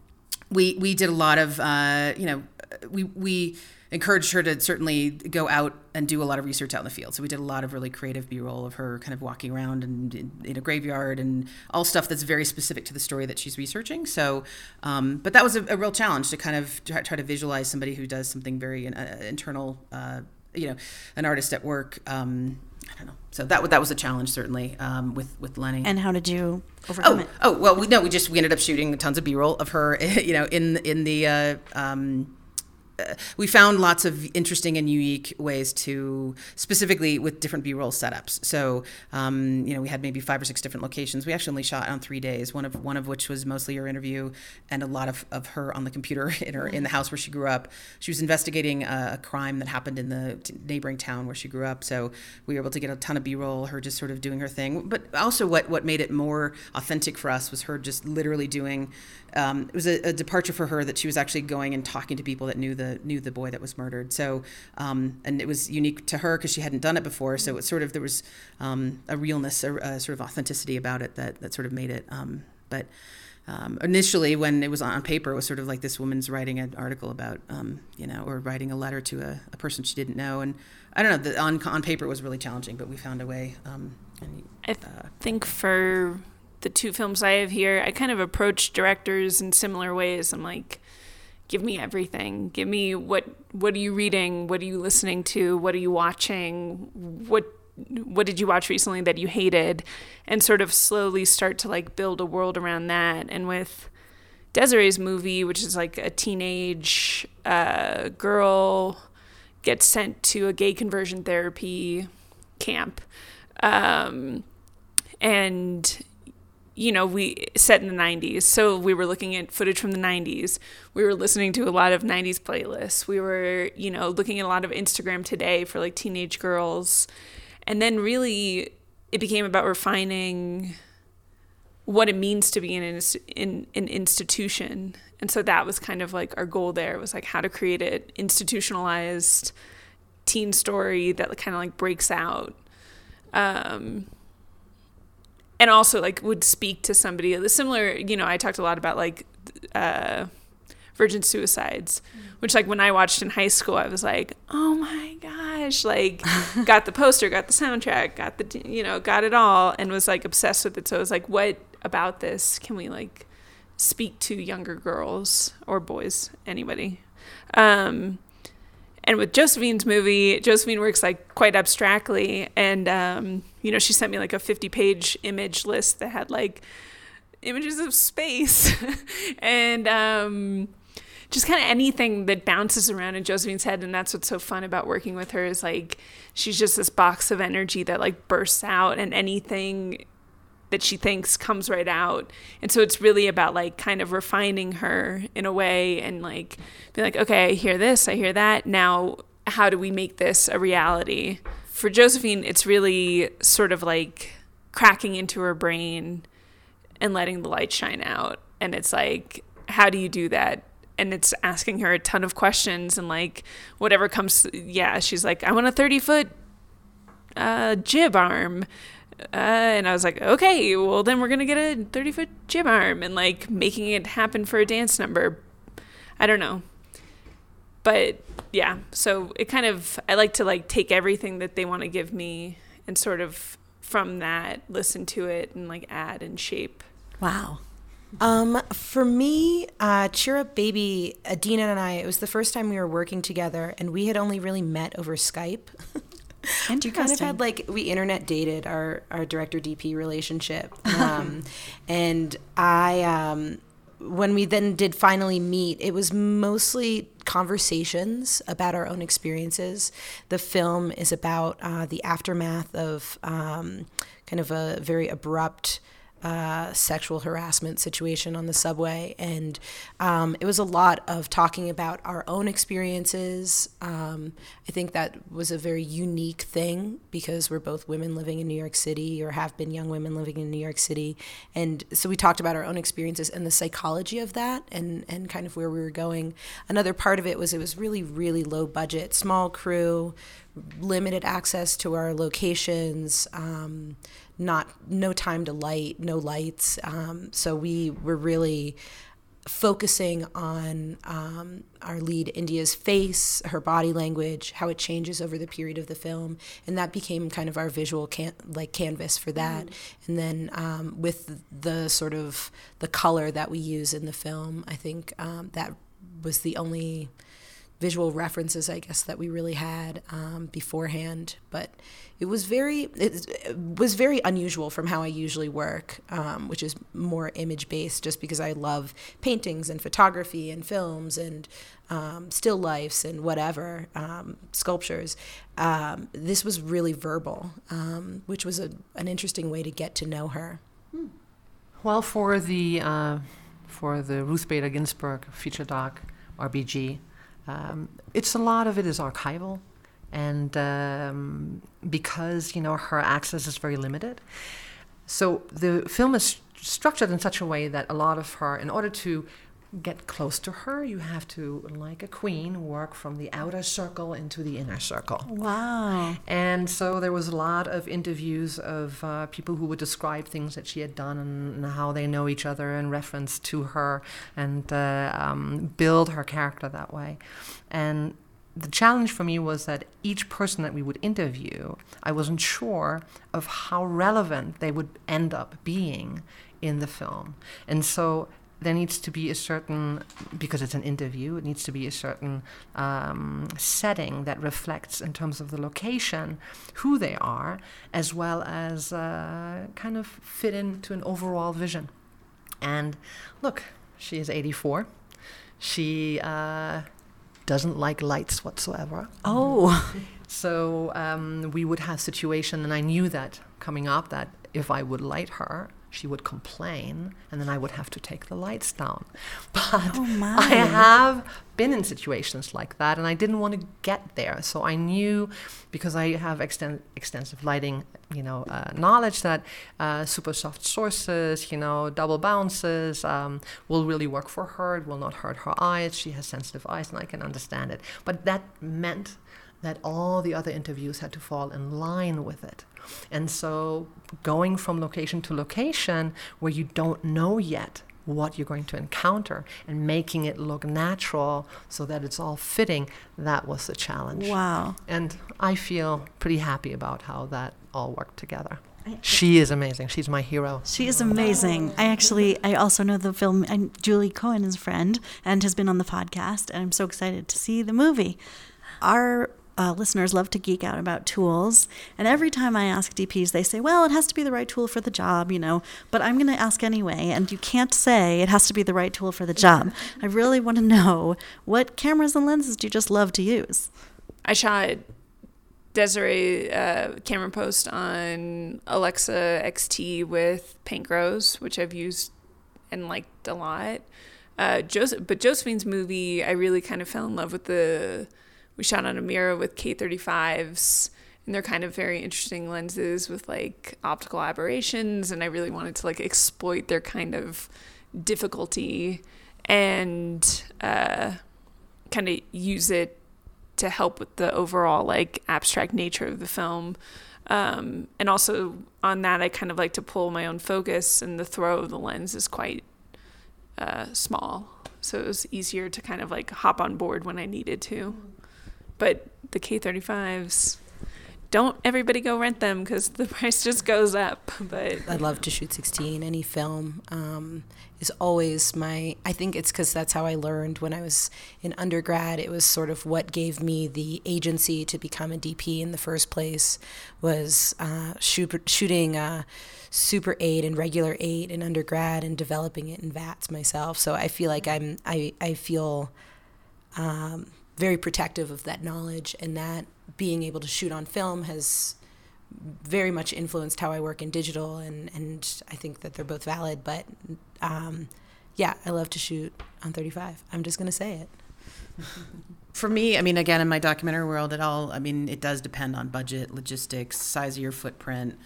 we we did a lot of uh, you know we we encouraged her to certainly go out and do a lot of research out in the field. So we did a lot of really creative B-roll of her kind of walking around and in, in a graveyard and all stuff that's very specific to the story that she's researching. So, um, but that was a, a, real challenge to kind of try, try, to visualize somebody who does something very uh, internal, uh, you know, an artist at work. Um, I don't know. So that that was a challenge certainly um, with with Lenny. And how did you overcome oh, it? Oh well, we no, we just we ended up shooting tons of B-roll of her, you know, in in the. Uh, um, we found lots of interesting and unique ways to specifically with different b-roll setups. So um, you know we had maybe five or six different locations. We actually only shot on three days one of one of which was mostly her interview and a lot of, of her on the computer in her in the house where she grew up. She was investigating a, a crime that happened in the t- neighboring town where she grew up. So we were able to get a ton of b-roll her just sort of doing her thing. But also what what made it more authentic for us was her just literally doing um, it was a, a, departure for her that she was actually going and talking to people that knew the knew the boy that was murdered. So, um, and it was unique to her because she hadn't done it before. So it sort of there was um, a realness, a, a, sort of authenticity about it that that sort of made it. Um, but um, initially, when it was on paper, it was sort of like this woman's writing an article about, um, you know, or writing a letter to a, a, person she didn't know. And I don't know, the, on on paper it was really challenging, but we found a way. and, I uh, think for the two films I have here, I kind of approach directors in similar ways. I'm like, give me everything. Give me what what are you reading? What are you listening to? What are you watching? What what did you watch recently that you hated? And sort of slowly start to like build a world around that. And with Desiree's movie, which is like a teenage uh, girl gets sent to a gay conversion therapy camp. Um, and you know, we set in the 90s. So we were looking at footage from the 90s. We were listening to a lot of 90s playlists. We were, you know, looking at a lot of Instagram today for like teenage girls. And then really it became about refining what it means to be in an, in an institution. And so that was kind of like our goal there was like how to create an institutionalized teen story that kind of like breaks out. Um, and also like would speak to somebody the similar you know i talked a lot about like uh, virgin suicides which like when i watched in high school i was like oh my gosh like got the poster got the soundtrack got the you know got it all and was like obsessed with it. So i was like what about this can we like speak to younger girls or boys anybody? Um and with Josephine's movie, Josephine works like quite abstractly. And, um, you know, she sent me like a 50 page image list that had like images of space and um, just kind of anything that bounces around in Josephine's head. And that's what's so fun about working with her is like she's just this box of energy that like bursts out and anything that she thinks comes right out. And so it's really about like kind of refining her in a way and like be like, okay, I hear this, I hear that. Now, how do we make this a reality? For Josephine, it's really sort of like cracking into her brain and letting the light shine out. And it's like, how do you do that? And it's asking her a ton of questions and like whatever comes, yeah, she's like, I want a 30 foot uh, jib arm uh, and I was like, okay, well then we're gonna get a 30 foot jib arm and like making it happen for a dance number. I don't know, but yeah. So it kind of I like to like take everything that they want to give me and sort of from that listen to it and like add and shape. Wow. Um, for me, uh, Cheer Up Baby, Adinah and I, it was the first time we were working together, and we had only really met over Skype. we kind of had like we internet dated our our director DP relationship, um, and I um, when we then did finally meet, it was mostly conversations about our own experiences. The film is about uh, the aftermath of um, kind of a very abrupt uh, sexual harassment situation on the subway. And um, it was a lot of talking about our own experiences. Um, I think that was a very unique thing because we're both women living in New York City or have been young women living in New York City. And so we talked about our own experiences and the psychology of that and, and kind of where we were going. Another part of it was it was really, really low budget, small crew, limited access to our locations. Um, not no time to light, no lights. Um, so we were really focusing on um, our lead India's face, her body language, how it changes over the period of the film, and that became kind of our visual can- like canvas for that. And then um, with the sort of the color that we use in the film, I think um, that was the only visual references, I guess, that we really had um, beforehand. But it was very it, was very unusual from how I usually work, um, which is more image based, just because I love paintings and photography and films and um, still lifes and whatever um, sculptures. Um, this was really verbal, um, which was a, an interesting way to get to know her. Well, for the uh, for the Ruth Bader Ginsburg feature doc RBG, um, it's a lot of it is archival, and um, because you know her access is very limited, so the film is structured in such a way that a lot of her, in order to get close to her, you have to, like a queen, work from the outer circle into the inner circle. Wow. And so there was a lot of interviews of uh, people who would describe things that she had done and, how they know each other in reference to her and uh, um, build her character that way. And the challenge for me was that each person that we would interview, I wasn't sure of how relevant they would end up being in the film. And so there needs to be a certain, because it's an interview, it needs to be a certain um, setting that reflects, in terms of the location, who they are, as well as uh, kind of fit into an overall vision. And look, she is 84. She uh, doesn't like lights whatsoever. Oh. So um, we would have situation, and I knew that coming up that if I would light her, she would complain, and then I would have to take the lights down. But Oh. I have been in situations like that, and I didn't want to get there. So I knew, because I have exten- extensive lighting, you know, uh, knowledge that uh, super soft sources, you know, double bounces um, will really work for her. It will not hurt her eyes. She has sensitive eyes, and I can understand it. But that meant that all the other interviews had to fall in line with it. And so going from location to location where you don't know yet what you're going to encounter and making it look natural so that it's all fitting, that was the challenge. Wow. And I feel pretty happy about how that all worked together. She is amazing. She's my hero. She is amazing. I actually, I also know the film. And Julie Cohen is a friend and has been on the podcast, and I'm so excited to see the movie. Our uh, listeners love to geek out about tools, and every time I ask DPs, they say, "Well, it has to be the right tool for the job," you know. But I'm going to ask anyway, and you can't say it has to be the right tool for the job. I really want to know what cameras and lenses do you just love to use? I shot Desiree uh, Cameron Post on Alexa XT with Panchros, which I've used and liked a lot. Uh, Joseph, but Josephine's movie, I really kind of fell in love with the. We shot on an Amira with K35s, and they're kind of very interesting lenses with like optical aberrations, and I really wanted to like exploit their kind of difficulty and uh, kind of use it to help with the overall like abstract nature of the film. Um, and also on that, I kind of like to pull my own focus, and the throw of the lens is quite uh, small, so it was easier to kind of like hop on board when I needed to. But the K35s, don't everybody go rent them because the price just goes up. But I'd love to shoot 16. Any film um, is always my. I think it's because that's how I learned when I was in undergrad. It was sort of what gave me the agency to become a DP in the first place. Was uh, shoot, shooting uh, Super 8 and regular 8 in undergrad and developing it in VATS myself. So I feel like I'm. I I feel. Um, very protective of that knowledge and that being able to shoot on film has very much influenced how I work in digital, and, and I think that they're both valid. But um, yeah, I love to shoot on 35. I'm just to say it. For me, I mean, again, in my documentary world, it all, I mean, it does depend on budget, logistics, size of your footprint.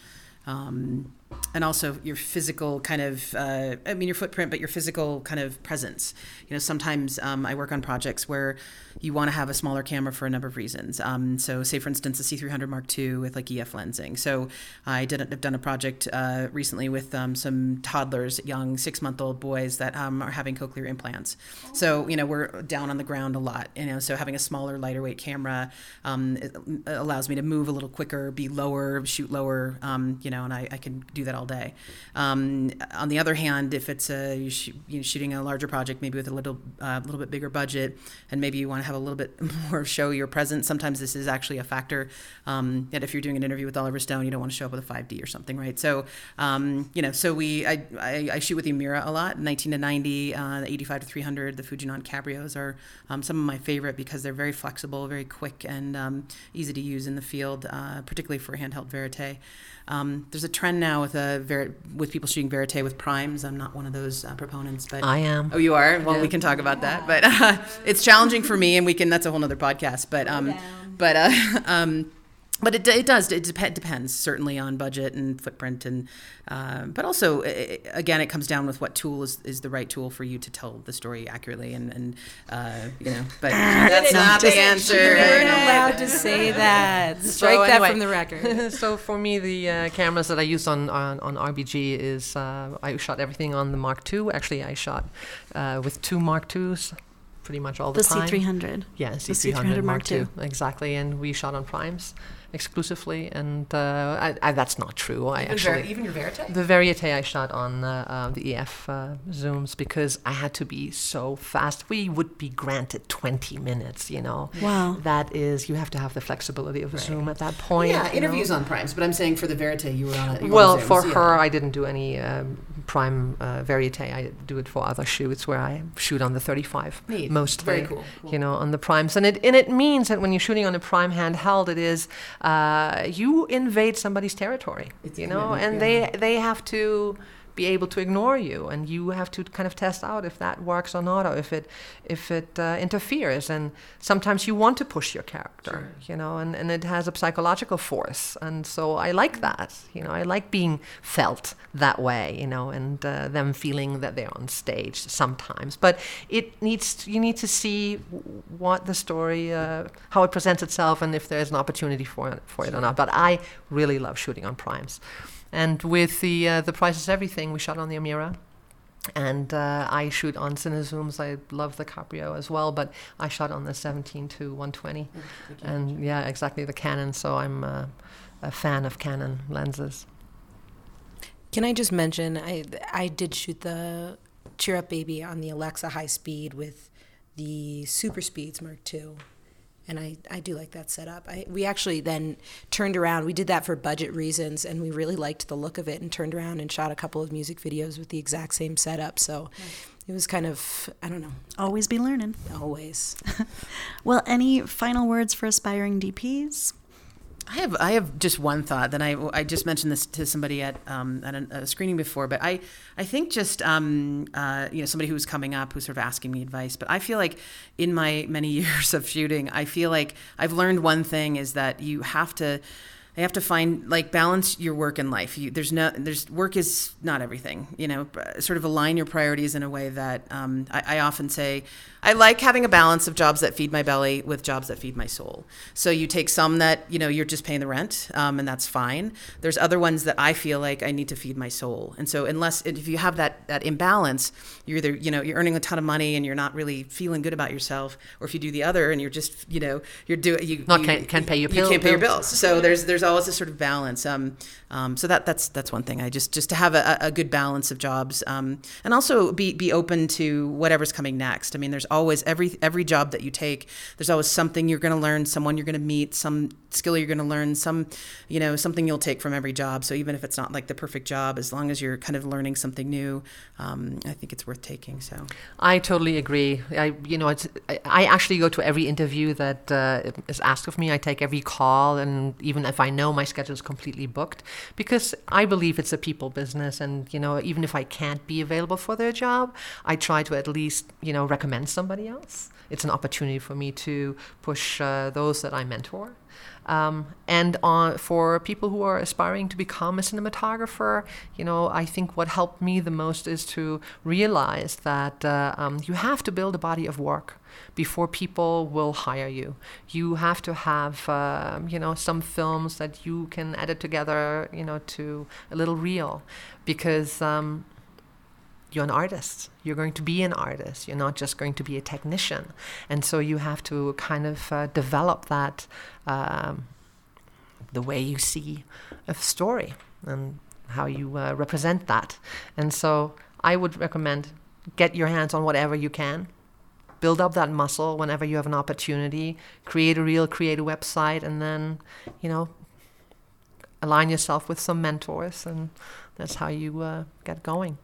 Um, and also your physical kind of uh, i mean your footprint but your physical kind of presence. You know sometimes um, i work on projects where you want to have a smaller camera for a number of reasons. Um, so say for instance the c300 mark ii with like ef lensing. So i did have done a project uh, recently with um, some toddlers young six month old boys that um, are having cochlear implants. So you know we're down on the ground a lot you know so having a smaller lighter weight camera um, allows me to move a little quicker be lower shoot lower um, you know and I, I can do that all day. Um, on the other hand, if it's a you sh- you know, shooting a larger project, maybe with a little uh, little bit bigger budget, and maybe you want to have a little bit more show your presence, sometimes this is actually a factor. Um, that if you're doing an interview with Oliver Stone, you don't want to show up with a 5D or something, right? So um, you know, so we I, I, I, shoot with the a lot, 19 to 90, uh, the 85 to 300, the Fujinon Cabrios are um, some of my favorite because they're very flexible, very quick, and um, easy to use in the field, uh, particularly for handheld verite. Um, there's a trend now with a ver- with people shooting verite with primes. I'm not one of those uh, proponents, but I am. Oh, you are. Well, yeah. we can talk about that, but uh, it's challenging for me, and we can. That's a whole other podcast. But um, but uh, um, but it, it does it dep- depends certainly on budget and footprint and uh, but also it, again it comes down with what tool is, is the right tool for you to tell the story accurately and, and uh, you know but that's not the answer. you weren't allowed to say that. Strike so anyway, that from the record. so for me the uh, cameras that I use on, on, on RBG is uh, I shot everything on the Mark II actually I shot uh, with two Mark IIs pretty much all the, the time. The C300. Yeah, C300, C300 Mark II. Exactly, and we shot on primes exclusively, and uh, I, I, that's not true. I even actually ver- even your Verite. The Verite I shot on uh, uh, the EF uh, zooms because I had to be so fast. We would be granted 20 minutes. You know. Wow. That is, you have to have the flexibility of a right. zoom at that point. Yeah, interviews know? on primes, but I'm saying for the Verite, you were on. it. well, for yeah. her, I didn't do any um, prime uh, Verite. I do it for other shoots where I shoot on the 35 Neat. mostly. Very cool. cool. You know, on the primes, and it and it means that when you're shooting on a prime handheld, it is uh, you invade somebody's territory, it's you know, and yeah. they they have to be able to ignore you, and you have to kind of test out if that works or not, or if it if it uh, interferes. And sometimes you want to push your character, sure. you know, and, and it has a psychological force. And so I like that, you know, I like being felt that way, you know, and uh, them feeling that they're on stage sometimes. But it needs to, you need to see what the story, uh, how it presents itself, and if there's an opportunity for it, for it or not. But I really love shooting on primes. And with the uh, the price is everything, we shot on the Amira. And uh, I shoot on Cinezooms. I love the Cabrio as well, but I shot on the 17 to 120. And yeah, exactly the Canon. So I'm uh, a fan of Canon lenses. Can I just mention I I did shoot the Cheer Up Baby on the Alexa high speed with the Super Speeds Mark II and I, I do like that setup. I, we actually then turned around. We did that for budget reasons, and we really liked the look of it, and turned around and shot a couple of music videos with the exact same setup. So nice. it was kind of I don't know. Always be learning. Always. well, any final words for aspiring DPs? I have I have just one thought that I I just mentioned this to somebody at um, at a, a, screening before, but I I think just um, uh, you know somebody who's coming up who's sort of asking me advice, but I feel like in my many years of shooting, I feel like I've learned one thing is that you have to you have to find like balance your work and life. You, there's no there's work is not everything. You know, sort of align your priorities in a way that um, I, I, often say. I like having a balance of jobs that feed my belly with jobs that feed my soul. So you take some that you know you're just paying the rent, um, and that's fine. There's other ones that I feel like I need to feed my soul, and so unless if you have that that imbalance, you're either you know you're earning a ton of money and you're not really feeling good about yourself, or if you do the other and you're just you know you're doing you not you, can't, can't pay your you can't pay your bills. So there's there's always a sort of balance. Um, um, so that that's that's one thing. I just just to have a, a good balance of jobs, um, and also be be open to whatever's coming next. I mean, there's always every every job that you take. There's always something you're going to learn, someone you're going to meet, some skill you're going to learn, some you know something you'll take from every job. So even if it's not like the perfect job, as long as you're kind of learning something new, um, I think it's worth taking. So I totally agree. I you know it's I, I actually go to every interview that uh, is asked of me. I take every call, and even if I know my schedule is completely booked, because I believe it's a people business, and you know even if I can't be available for their job, I try to at least you know recommend somebody else. It's an opportunity for me to push uh, those that I mentor. Um, and on, for people who are aspiring to become a cinematographer, you know, I think what helped me the most is to realize that uh, um, you have to build a body of work before people will hire you. You have to have, uh, you know, some films that you can edit together, you know, to a little reel, because um, you're an artist. You're going to be an artist. You're not just going to be a technician. And so you have to kind of uh, develop that um, the way you see a story and how you uh, represent that. And so I would recommend get your hands on whatever you can. Build up that muscle whenever you have an opportunity. Create a reel, create a website, and then, you know, align yourself with some mentors, and that's how you uh, get going.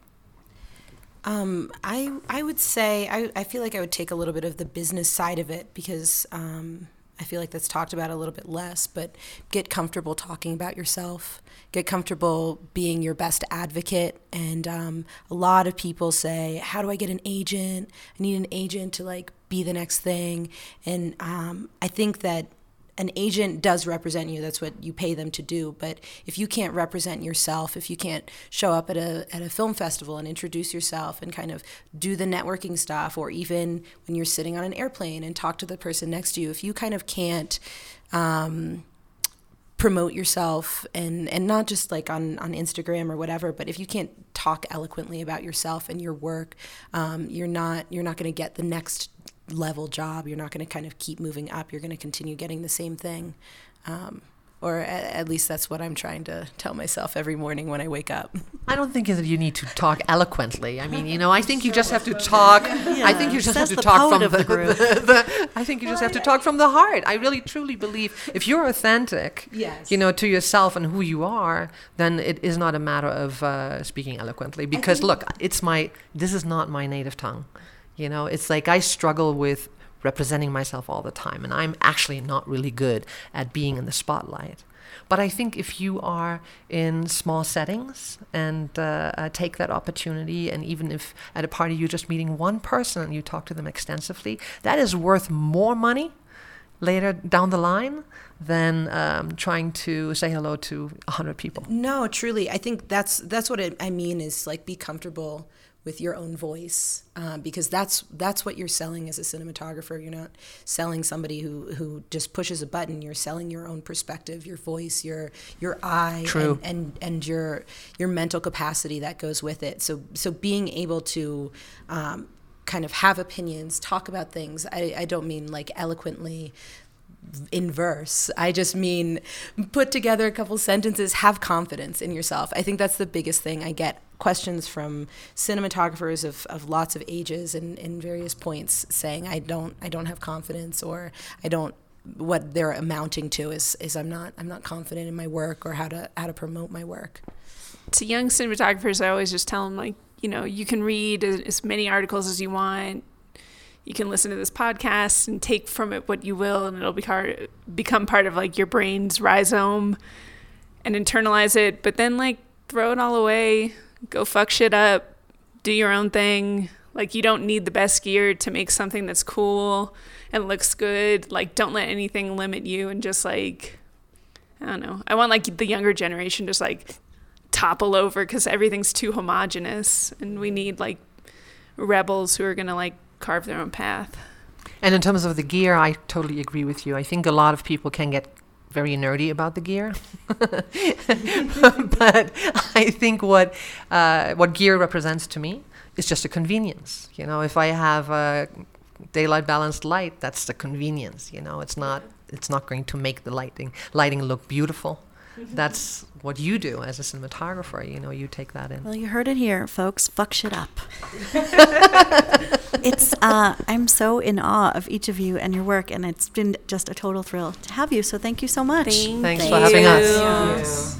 Um, I I would say I, I feel like I would take a little bit of the business side of it because um, I feel like that's talked about a little bit less. But get comfortable talking about yourself. Get comfortable being your best advocate. And um, a lot of people say, "How do I get an agent? I need an agent to like be the next thing." And um, I think that an agent does represent you that's what you pay them to do but if you can't represent yourself if you can't show up at a at a film festival and introduce yourself and kind of do the networking stuff or even when you're sitting on an airplane and talk to the person next to you if you kind of can't um, promote yourself and and not just like on on Instagram or whatever but if you can't talk eloquently about yourself and your work um, you're not you're not going to get the next level job. You're not going to kind of keep moving up. You're going to continue getting the same thing. Um, or at, at, least that's what I'm trying to tell myself every morning when I wake up. I don't think that you need to talk eloquently. I mean, you know, I think you just have to talk. Yeah. I think you just have to talk from the, the, the, I think you just have to talk from the heart. I really truly believe if you're authentic, yes. you know, to yourself and who you are, then it is not a matter of uh, speaking eloquently. Because look, it's my this is not my native tongue. You know, it's like I struggle with representing myself all the time, and I'm actually not really good at being in the spotlight. But I think if you are in small settings and uh, uh, take that opportunity, and even if at a party you're just meeting one person and you talk to them extensively, that is worth more money later down the line than um, trying to say hello to 100 people. No, truly. I think that's that's what it, I mean is like be comfortable with your own voice um, because that's that's what you're selling as a cinematographer. You're not selling somebody who who just pushes a button. You're selling your own perspective your voice your your eye True. And, and and your your mental capacity that goes with it. So so being able to um, kind of have opinions talk about things I, I don't mean like eloquently in verse. I just mean put together a couple sentences, have confidence in yourself. I think that's the biggest thing I get questions from cinematographers of, of lots of ages and in various points saying I don't I don't have confidence or I don't what they're amounting to is is I'm not I'm not confident in my work or how to how to promote my work. To young cinematographers, I always just tell them like you know you can read as many articles as you want you can listen to this podcast and take from it what you will and it'll become part of like your brain's rhizome and internalize it. But then like throw it all away. Go fuck shit up. Do your own thing. Like you don't need the best gear to make something that's cool and looks good. Like don't let anything limit you and just like I don't know. I want like the younger generation just like topple over because everything's too homogenous, and we need like rebels who are gonna like carve their own path. And in terms of the gear, I totally agree with you. I think a lot of people can get very nerdy about the gear, but I think what uh, what gear represents to me is just a convenience. You know, if I have a daylight balanced light, that's the convenience. You know, it's not it's not going to make the lighting lighting look beautiful. That's what you do as a cinematographer. You know, you take that in. Well, you heard it here, folks. Fuck shit up. it's uh, I'm so in awe of each of you and your work, and it's been just a total thrill to have you. So thank you so much. Thanks for having us.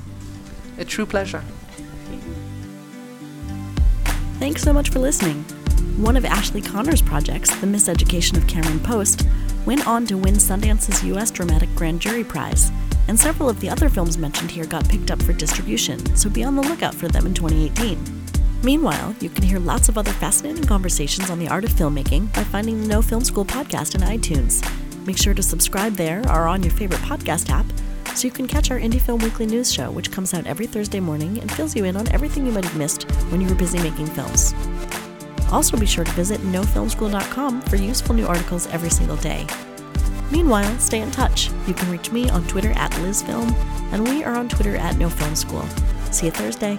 A true pleasure. Thanks so much for listening. One of Ashley Connor's projects, The Miseducation of Cameron Post, went on to win Sundance's U.S. Dramatic Grand Jury Prize, and several of the other films mentioned here got picked up for distribution, so be on the lookout for them in 2018. Meanwhile, you can hear lots of other fascinating conversations on the art of filmmaking by finding the No Film School podcast in iTunes. Make sure to subscribe there or on your favorite podcast app so you can catch our Indie Film Weekly news show, which comes out every Thursday morning and fills you in on everything you might have missed when you were busy making films. Also, be sure to visit nofilmschool.com for useful new articles every single day. Meanwhile, stay in touch. You can reach me on Twitter at LizFilm, and we are on Twitter at NoFilmSchool. See you Thursday.